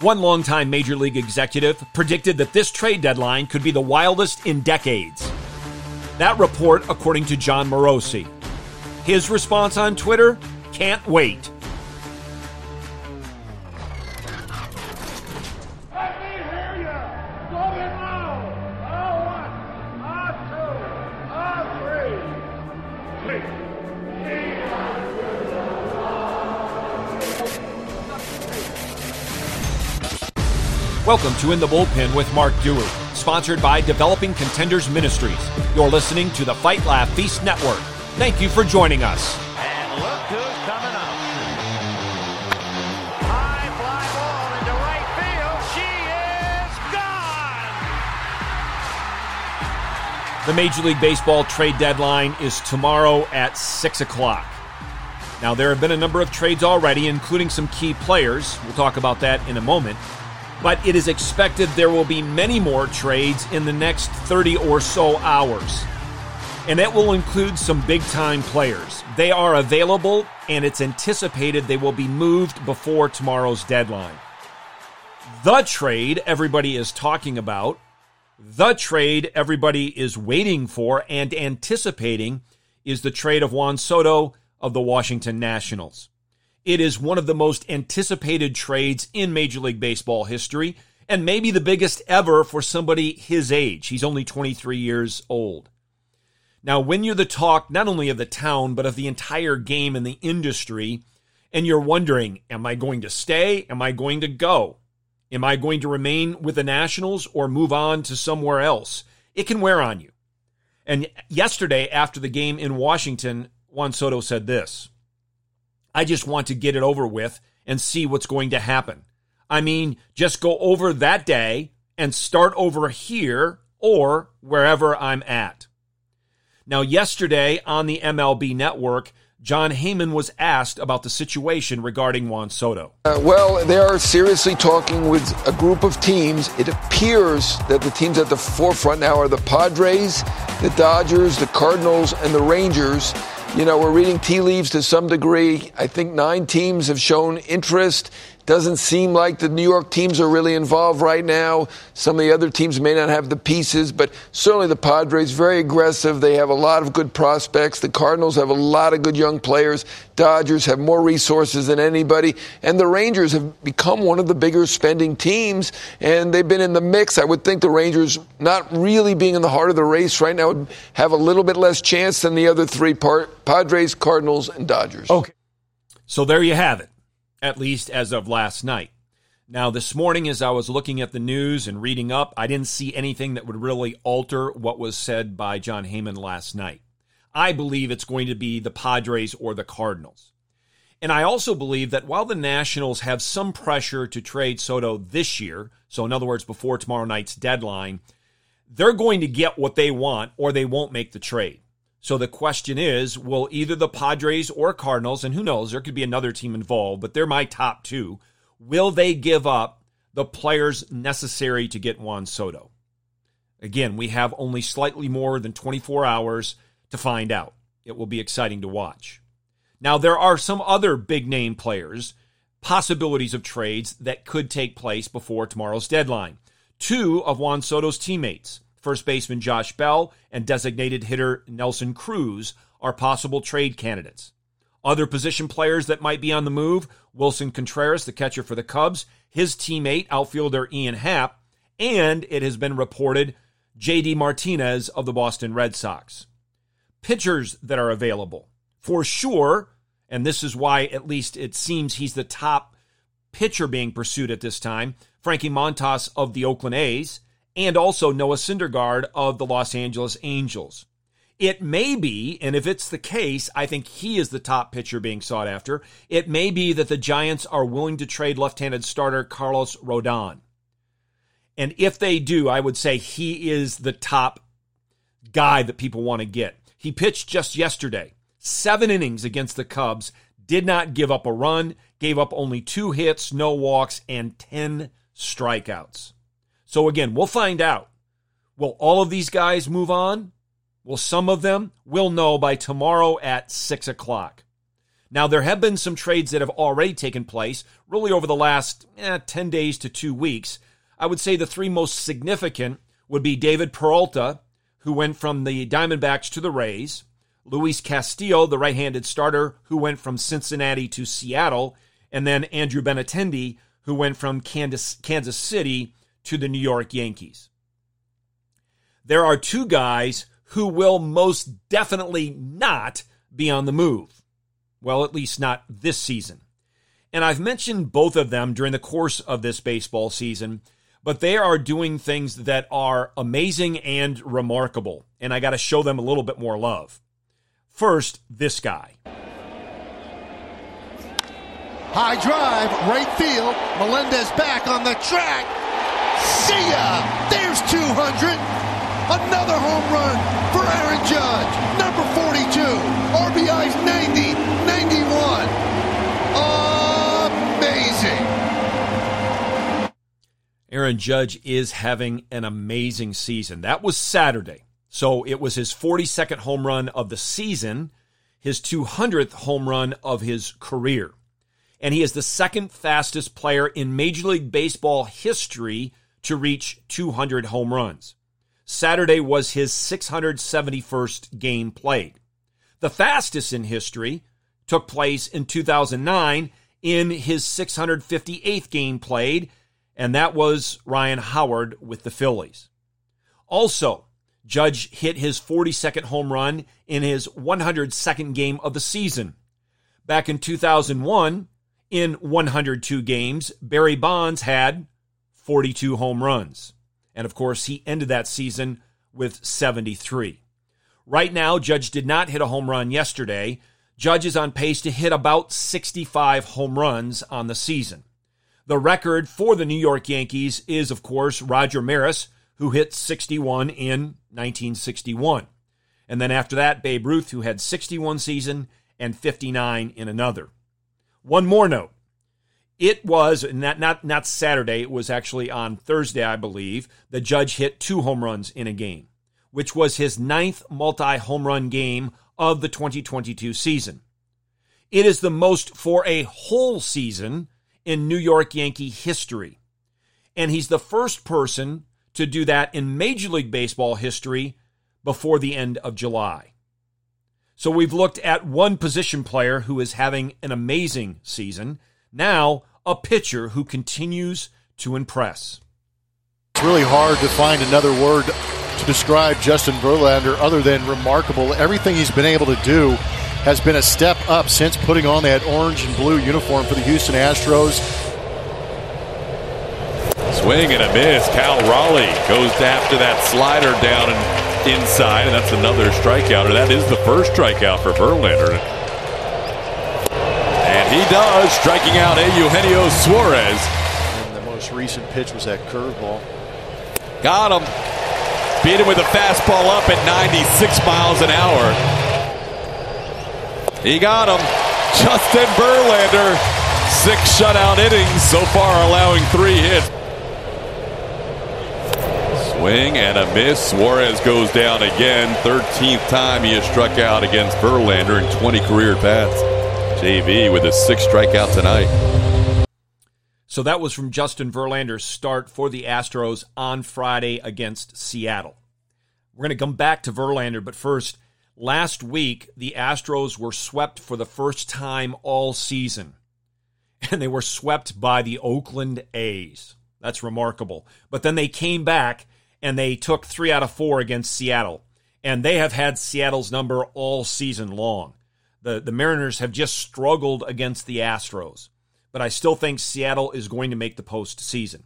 One longtime Major League executive predicted that this trade deadline could be the wildest in decades. That report, according to Jon Morosi. His response on Twitter can't wait. Welcome to In the Bullpen with Mark Dewey, sponsored by Developing Contenders Ministries. You're listening to the Fight Laugh Feast Network. Thank you for joining us. And look who's coming up. High fly ball into right field. She is gone. The Major League Baseball trade deadline is tomorrow at 6 o'clock. Now, there have been a number of trades already, including some key players. We'll talk about that in a moment but it is expected there will be many more trades in the next 30 or so hours. And that will include some big time players. They are available, and it's anticipated they will be moved before tomorrow's deadline. The trade everybody is talking about, the trade everybody is waiting for and anticipating, is the trade of Juan Soto of the Washington Nationals. It is one of the most anticipated trades in Major League Baseball history, and maybe the biggest ever for somebody his age. He's only 23 years old. Now, when you're the talk not only of the town, but of the entire game and the industry, and you're wondering, am I going to stay? Am I going to go? Am I going to remain with the Nationals or move on to somewhere else? It can wear on you. And yesterday, after the game in Washington, Juan Soto said this I just want to get it over with and see what's going to happen. I mean, just go over that day and start over here or wherever I'm at. Now, yesterday on the MLB network, Jon Heyman was asked about the situation regarding Juan Soto. Uh, well, they are seriously talking with a group of teams. It appears that the teams at the forefront now are the Padres, the Dodgers, the Cardinals, and the Rangers. You know, we're reading tea leaves to some degree. I think nine teams have shown interest. Doesn't seem like the New York teams are really involved right now. Some of the other teams may not have the pieces, but certainly the Padres very aggressive. They have a lot of good prospects. The Cardinals have a lot of good young players. Dodgers have more resources than anybody, and the Rangers have become one of the bigger spending teams, and they've been in the mix. I would think the Rangers, not really being in the heart of the race right now, would have a little bit less chance than the other three Padres, Cardinals, and Dodgers. Okay. So there you have it at least as of last night. Now, this morning, as I was looking at the news and reading up, I didn't see anything that would really alter what was said by Jon Heyman last night. I believe it's going to be the Padres or the Cardinals. And I also believe that while the Nationals have some pressure to trade Soto this year, so in other words, before tomorrow night's deadline, they're going to get what they want or they won't make the trade. So the question is, will either the Padres or Cardinals, and who knows, there could be another team involved, but they're my top two, will they give up the players necessary to get Juan Soto? Again, we have only slightly more than 24 hours to find out. It will be exciting to watch. Now, there are some other big name players, possibilities of trades that could take place before tomorrow's deadline. Two of Juan Soto's teammates, First baseman Josh Bell and designated hitter Nelson Cruz are possible trade candidates. Other position players that might be on the move Willson Contreras, the catcher for the Cubs, his teammate, outfielder Ian Happ, and it has been reported JD Martinez of the Boston Red Sox. Pitchers that are available. For sure, and this is why at least it seems he's the top pitcher being pursued at this time, Frankie Montas of the Oakland A's and also Noah Syndergaard of the Los Angeles Angels. It may be, and if it's the case, I think he is the top pitcher being sought after. It may be that the Giants are willing to trade left handed starter Carlos Rodon. And if they do, I would say he is the top guy that people want to get. He pitched just yesterday, seven innings against the Cubs, did not give up a run, gave up only two hits, no walks, and 10 strikeouts. So again, we'll find out. Will all of these guys move on? Will some of them? We'll know by tomorrow at 6 o'clock. Now, there have been some trades that have already taken place, really over the last eh, 10 days to two weeks. I would say the three most significant would be David Peralta, who went from the Diamondbacks to the Rays, Luis Castillo, the right handed starter, who went from Cincinnati to Seattle, and then Andrew Benintendi, who went from Kansas, Kansas City to the New York Yankees. There are two guys who will most definitely not be on the move. Well, at least not this season. And I've mentioned both of them during the course of this baseball season, but they are doing things that are amazing and remarkable. And I got to show them a little bit more love. First, this guy. High drive, right field. Melendez back on the track. See ya! There's 200. Another home run for Aaron Judge. Number 42. RBI's 90, 91. Amazing. Aaron Judge is having an amazing season. That was Saturday. So it was his 42nd home run of the season, his 200th home run of his career. And he is the second fastest player in Major League Baseball history to reach 200 home runs. Saturday was his 671st game played. The fastest in history took place in 2009 in his 658th game played, and that was Ryan Howard with the Phillies. Also, Judge hit his 42nd home run in his 102nd game of the season. Back in 2001, in 102 games, Barry Bonds had 42 home runs. And of course, he ended that season with 73. Right now, Judge did not hit a home run yesterday. Judge is on pace to hit about 65 home runs on the season. The record for the New York Yankees is, of course, Roger Maris, who hit 61 in 1961. And then after that, Babe Ruth, who had 61 season and 59 in another. One more note. It was not, not, not Saturday, it was actually on Thursday, I believe. The judge hit two home runs in a game, which was his ninth multi home run game of the 2022 season. It is the most for a whole season in New York Yankee history. And he's the first person to do that in Major League Baseball history before the end of July. So we've looked at one position player who is having an amazing season. Now, a pitcher who continues to impress. It's really hard to find another word to describe Justin Verlander other than remarkable. Everything he's been able to do has been a step up since putting on that orange and blue uniform for the Houston Astros. Swing and a miss. Cal Raleigh goes after that slider down and inside, and that's another strikeout. Or that is the first strikeout for Verlander. He does, striking out a Eugenio Suarez. And the most recent pitch was that curveball. Got him. Beat him with a fastball up at 96 miles an hour. He got him. Justin Verlander, six shutout innings so far, allowing three hits. Swing and a miss. Suarez goes down again. 13th time he has struck out against Verlander in 20 career bats. JV with his sixth strikeout tonight. So that was from Justin Verlander's start for the Astros on Friday against Seattle. We're going to come back to Verlander, but first, last week the Astros were swept for the first time all season, and they were swept by the Oakland A's. That's remarkable. But then they came back and they took three out of four against Seattle. And they have had Seattle's number all season long. The, the Mariners have just struggled against the Astros. But I still think Seattle is going to make the postseason.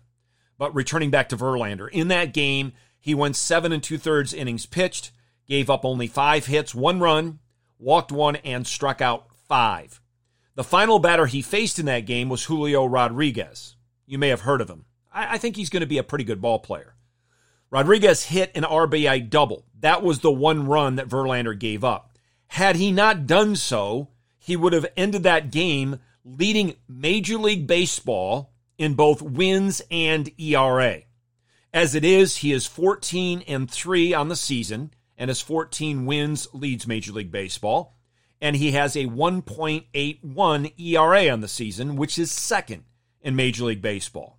But returning back to Verlander, in that game, he went seven and two thirds innings pitched, gave up only five hits, one run, walked one, and struck out five. The final batter he faced in that game was Julio Rodriguez. You may have heard of him. I, I think he's going to be a pretty good ball player. Rodriguez hit an RBI double. That was the one run that Verlander gave up. Had he not done so, he would have ended that game leading Major League Baseball in both wins and ERA. As it is, he is 14 and 3 on the season, and his 14 wins leads Major League Baseball. and he has a 1.81 ERA on the season, which is second in Major League Baseball.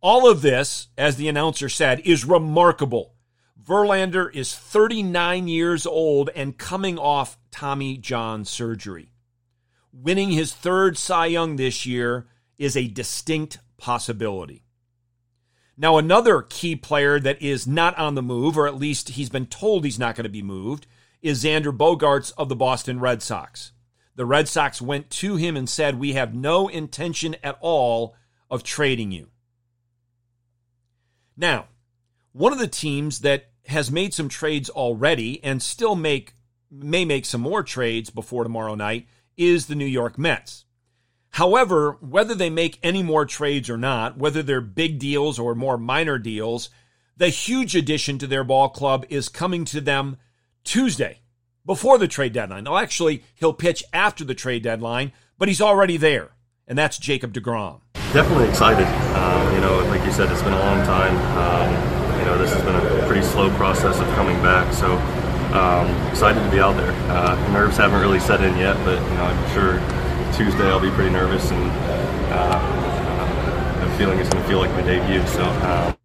All of this, as the announcer said, is remarkable. Verlander is 39 years old and coming off Tommy John surgery. Winning his third Cy Young this year is a distinct possibility. Now, another key player that is not on the move, or at least he's been told he's not going to be moved, is Xander Bogaerts of the Boston Red Sox. The Red Sox went to him and said, We have no intention at all of trading you. Now, one of the teams that has made some trades already and still make may make some more trades before tomorrow night is the New York Mets. However, whether they make any more trades or not, whether they're big deals or more minor deals, the huge addition to their ball club is coming to them Tuesday before the trade deadline. Now, actually, he'll pitch after the trade deadline, but he's already there, and that's Jacob DeGrom. Definitely excited. Um, you know, like you said, it's been a long time. Um, know, this has been a pretty slow process of coming back, so um, excited to be out there. Uh, nerves haven't really set in yet, but you know, I'm sure Tuesday I'll be pretty nervous, and uh, uh, the feeling is going to feel like my debut. So. Um,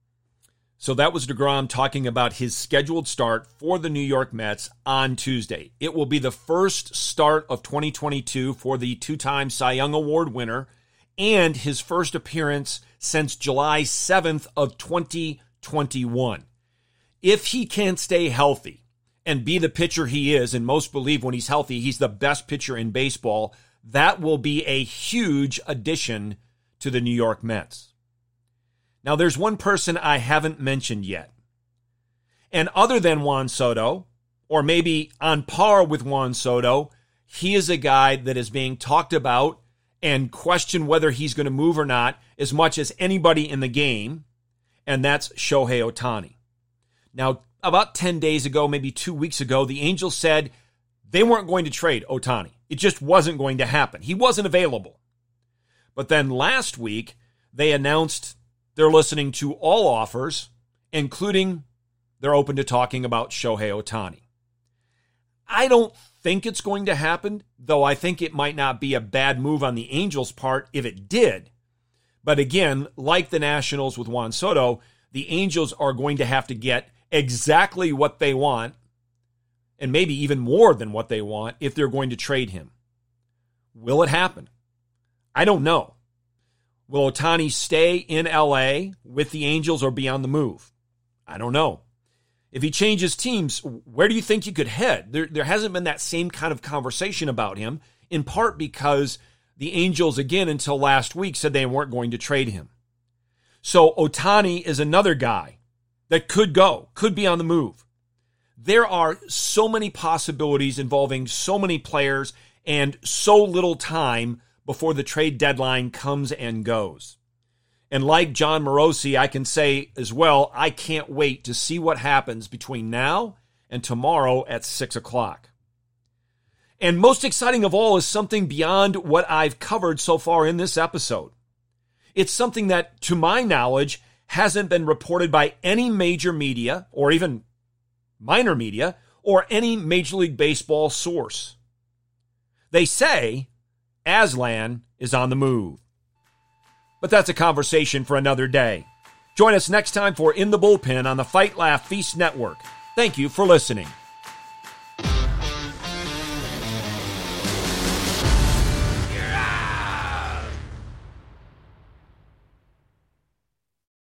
so that was DeGrom talking about his scheduled start for the New York Mets on Tuesday. It will be the first start of 2022 for the two time Cy Young Award winner and his first appearance since July 7th of 2021. If he can stay healthy and be the pitcher he is, and most believe when he's healthy, he's the best pitcher in baseball, that will be a huge addition to the New York Mets. Now, there's one person I haven't mentioned yet. And other than Juan Soto, or maybe on par with Juan Soto, he is a guy that is being talked about and questioned whether he's going to move or not as much as anybody in the game, and that's Shohei Ohtani. Now, about 10 days ago, maybe two weeks ago, the Angels said they weren't going to trade Ohtani. It just wasn't going to happen. He wasn't available. But then last week, they announced they're listening to all offers, including they're open to talking about Shohei Ohtani. I don't think it's going to happen, though I think it might not be a bad move on the Angels' part if it did. But again, like the Nationals with Juan Soto, the Angels are going to have to get exactly what they want and maybe even more than what they want if they're going to trade him. Will it happen? I don't know. Will Ohtani stay in LA with the Angels or be on the move? I don't know. If he changes teams, where do you think you could head? There, there hasn't been that same kind of conversation about him, in part because the Angels, again, until last week, said they weren't going to trade him. So Ohtani is another guy that could go, could be on the move there are so many possibilities involving so many players and so little time before the trade deadline comes and goes. And like Jon Morosi, I can say as well, I can't wait to see what happens between now and tomorrow at 6 o'clock. And most exciting of all is something beyond what I've covered so far in this episode. It's something that, to my knowledge, hasn't been reported by any major media or even minor media, or any Major League Baseball source. They say Aslan is on the move. But that's a conversation for another day. Join us next time for In the Bullpen on the Fight Laugh Feast Network. Thank you for listening.